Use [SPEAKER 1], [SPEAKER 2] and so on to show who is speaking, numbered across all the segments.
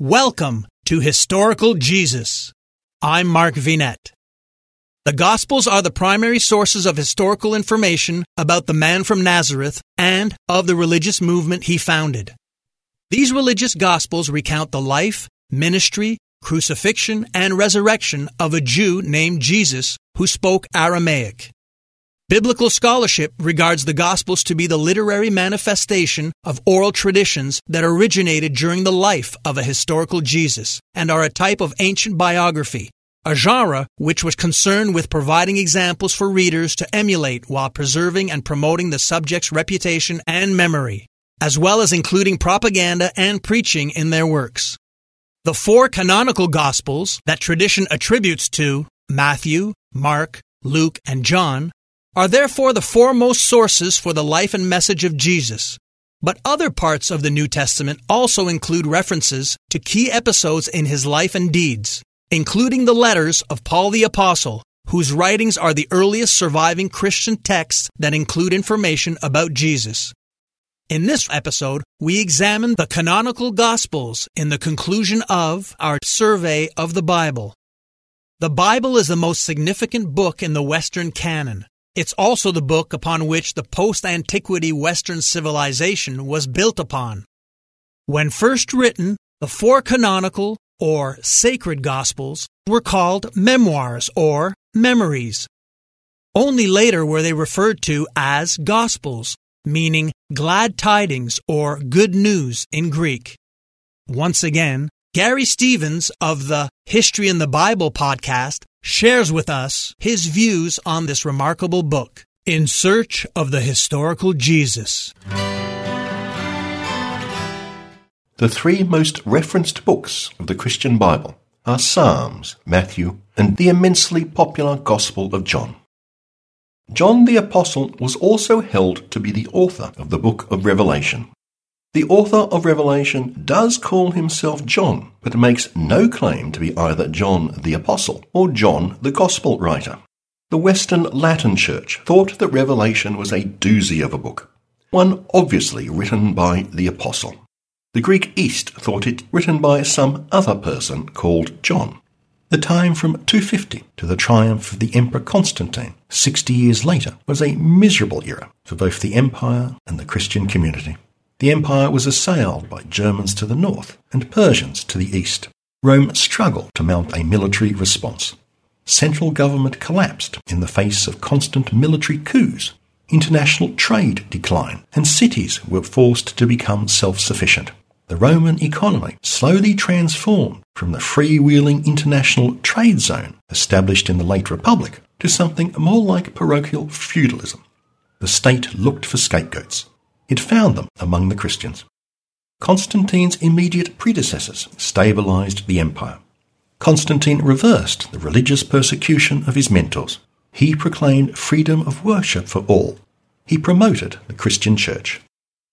[SPEAKER 1] Welcome to Historical Jesus. I'm Mark Vinet. The Gospels are the primary sources of historical information about the man from Nazareth and of the religious movement he founded. These religious Gospels recount the life, ministry, crucifixion, and resurrection of a Jew named Jesus who spoke Aramaic. Biblical scholarship regards the Gospels to be the literary manifestation of oral traditions that originated during the life of a historical Jesus and are a type of ancient biography, a genre which was concerned with providing examples for readers to emulate while preserving and promoting the subject's reputation and memory, as well as including propaganda and preaching in their works. The four canonical Gospels that tradition attributes to Matthew, Mark, Luke, and John are therefore the foremost sources for the life and message of Jesus. But other parts of the New Testament also include references to key episodes in his life and deeds, including the letters of Paul the Apostle, whose writings are the earliest surviving Christian texts that include information about Jesus. In this episode, we examine the canonical Gospels in the conclusion of our survey of the Bible. The Bible is the most significant book in the Western canon. It's also the book upon which the post antiquity Western civilization was built upon. When first written, the four canonical or sacred Gospels were called memoirs or memories. Only later were they referred to as Gospels, meaning glad tidings or good news in Greek. Once again, Garry Stevens of the History in the Bible podcast shares with us his views on this remarkable book, In Search of the Historical Jesus.
[SPEAKER 2] The three most referenced books of the Christian Bible are Psalms, Matthew, and the immensely popular Gospel of John. John the Apostle was also held to be the author of the book of Revelation. The author of Revelation does call himself John, but makes no claim to be either John the Apostle or John the Gospel writer. The Western Latin Church thought that Revelation was a doozy of a book, one obviously written by the Apostle. The Greek East thought it written by some other person called John. The time from 250 to the triumph of the Emperor Constantine, 60 years later, was a miserable era for both the empire and the Christian community. The empire was assailed by Germans to the north and Persians to the east. Rome struggled to mount a military response. Central government collapsed in the face of constant military coups. International trade declined, and cities were forced to become self sufficient. The Roman economy slowly transformed from the freewheeling international trade zone established in the late Republic to something more like parochial feudalism. The state looked for scapegoats. It found them among the Christians. Constantine's immediate predecessors stabilized the empire. Constantine reversed the religious persecution of his mentors. He proclaimed freedom of worship for all. He promoted the Christian church.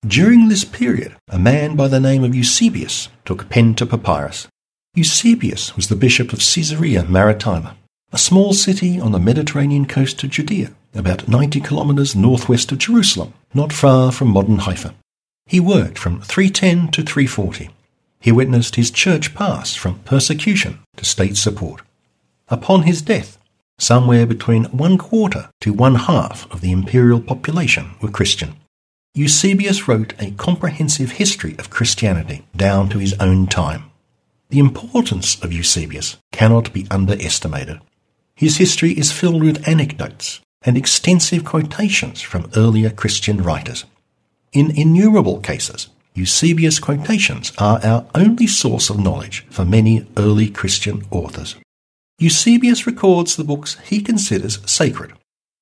[SPEAKER 2] During this period, a man by the name of Eusebius took pen to papyrus. Eusebius was the bishop of Caesarea Maritima, a small city on the Mediterranean coast of Judea, about 90 kilometers northwest of Jerusalem, not far from modern Haifa. He worked from 310 to 340. He witnessed his church pass from persecution to state support. Upon his death, somewhere between one quarter to one half of the imperial population were Christian. Eusebius wrote a comprehensive history of Christianity down to his own time. The importance of Eusebius cannot be underestimated. His history is filled with anecdotes and extensive quotations from earlier Christian writers. In innumerable cases, Eusebius' quotations are our only source of knowledge for many early Christian authors. Eusebius records the books he considers sacred.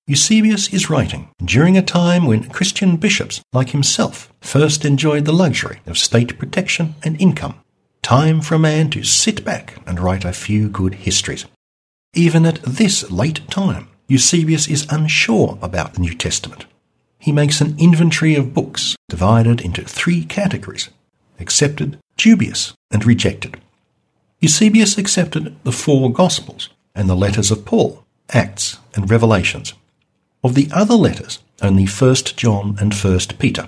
[SPEAKER 2] Eusebius is writing during a time when Christian bishops like himself first enjoyed the luxury of state protection and income. Time for a man to sit back and write a few good histories. Even at this late time, Eusebius is unsure about the New Testament. He makes an inventory of books divided into three categories accepted, dubious, and rejected. Eusebius accepted the four Gospels and the letters of Paul, Acts, and Revelations. Of the other letters, only 1 John and 1 Peter.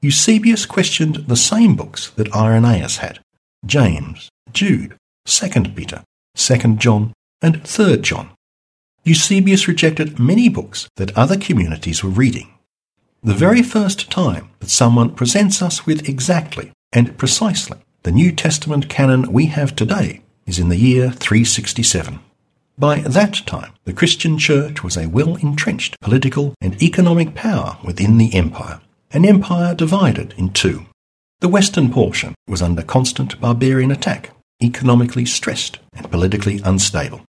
[SPEAKER 2] Eusebius questioned the same books that Irenaeus had James, Jude, 2 Peter, 2 John, and 3 John. Eusebius rejected many books that other communities were reading. The very first time that someone presents us with exactly and precisely the New Testament canon we have today is in the year 367. By that time, the Christian Church was a well entrenched political and economic power within the empire, an empire divided in two. The western portion was under constant barbarian attack, economically stressed and politically unstable.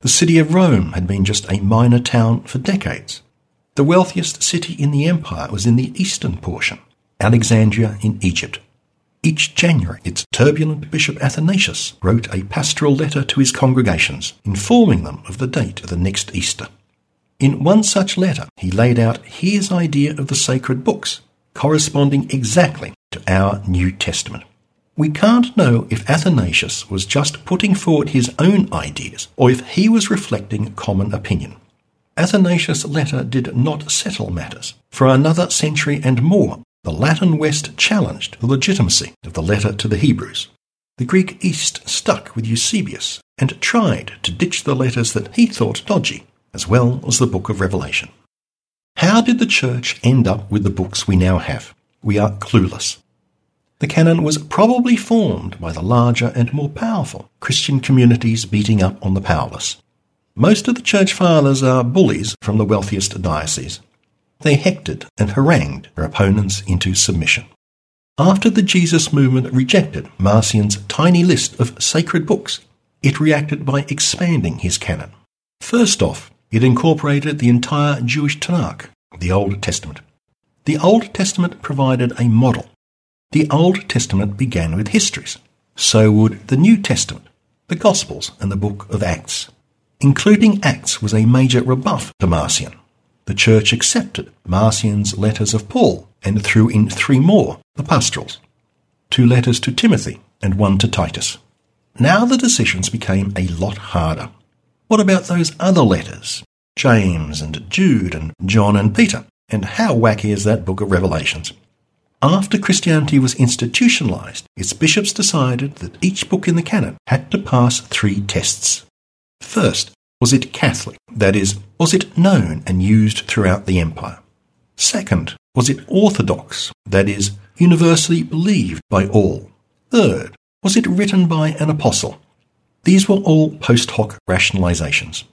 [SPEAKER 2] The city of Rome had been just a minor town for decades. The wealthiest city in the empire was in the eastern portion, Alexandria in Egypt. Each January, its turbulent Bishop Athanasius wrote a pastoral letter to his congregations, informing them of the date of the next Easter. In one such letter, he laid out his idea of the sacred books, corresponding exactly to our New Testament. We can't know if Athanasius was just putting forward his own ideas or if he was reflecting common opinion. Athanasius' letter did not settle matters. For another century and more, the Latin West challenged the legitimacy of the letter to the Hebrews. The Greek East stuck with Eusebius and tried to ditch the letters that he thought dodgy, as well as the book of Revelation. How did the church end up with the books we now have? We are clueless. The canon was probably formed by the larger and more powerful Christian communities beating up on the powerless. Most of the church fathers are bullies from the wealthiest dioceses. They hectored and harangued their opponents into submission. After the Jesus movement rejected Marcion's tiny list of sacred books, it reacted by expanding his canon. First off, it incorporated the entire Jewish Tanakh, the Old Testament. The Old Testament provided a model. The Old Testament began with histories. So would the New Testament, the Gospels, and the book of Acts. Including Acts was a major rebuff to Marcion the church accepted Marcion's letters of Paul and threw in three more, the pastorals, two letters to Timothy and one to Titus. Now the decisions became a lot harder. What about those other letters? James and Jude and John and Peter. And how wacky is that book of Revelations? After Christianity was institutionalized, its bishops decided that each book in the canon had to pass three tests. First, was it Catholic? That is, was it known and used throughout the empire? Second, was it orthodox? That is, universally believed by all? Third, was it written by an apostle? These were all post hoc rationalizations.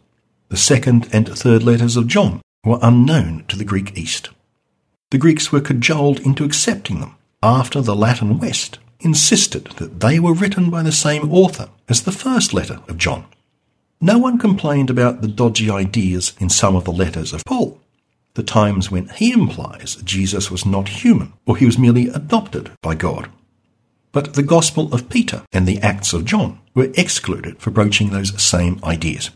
[SPEAKER 2] The second and third letters of John were unknown to the Greek East. The Greeks were cajoled into accepting them after the Latin West insisted that they were written by the same author as the first letter of John. No one complained about the dodgy ideas in some of the letters of Paul, the times when he implies Jesus was not human or he was merely adopted by God. But the Gospel of Peter and the Acts of John were excluded for broaching those same ideas.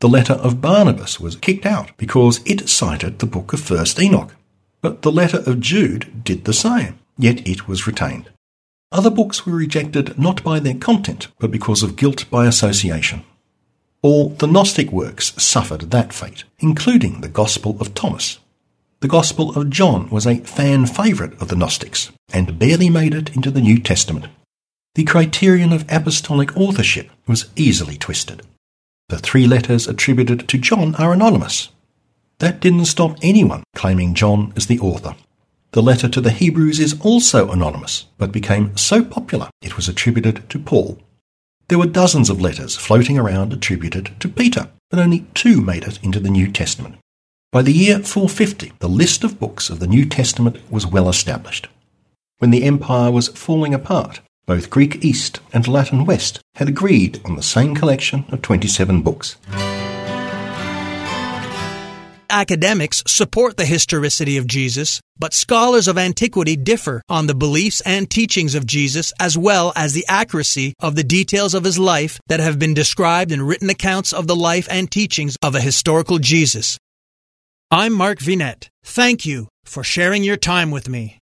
[SPEAKER 2] The letter of Barnabas was kicked out because it cited the book of 1st Enoch. But the letter of Jude did the same, yet it was retained. Other books were rejected not by their content, but because of guilt by association. All the Gnostic works suffered that fate, including the Gospel of Thomas. The Gospel of John was a fan favourite of the Gnostics and barely made it into the New Testament. The criterion of apostolic authorship was easily twisted. The three letters attributed to John are anonymous. That didn't stop anyone claiming John as the author. The letter to the Hebrews is also anonymous, but became so popular it was attributed to Paul. There were dozens of letters floating around attributed to Peter, but only two made it into the New Testament. By the year 450, the list of books of the New Testament was well established. When the empire was falling apart, both Greek East and Latin West had agreed on the same collection of 27 books.
[SPEAKER 1] Academics support the historicity of Jesus, but scholars of antiquity differ on the beliefs and teachings of Jesus as well as the accuracy of the details of his life that have been described in written accounts of the life and teachings of a historical Jesus. I'm Mark Vinet. Thank you for sharing your time with me.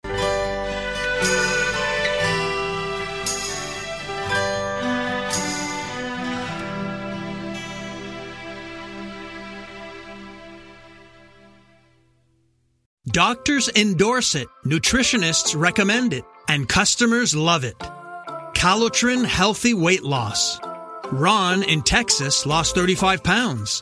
[SPEAKER 1] Doctors endorse it, nutritionists recommend it, and customers love it. Calotren Healthy Weight Loss. Ron in Texas lost 35 pounds.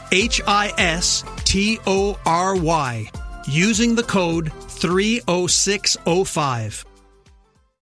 [SPEAKER 1] H I S T O R Y, using the code 30605.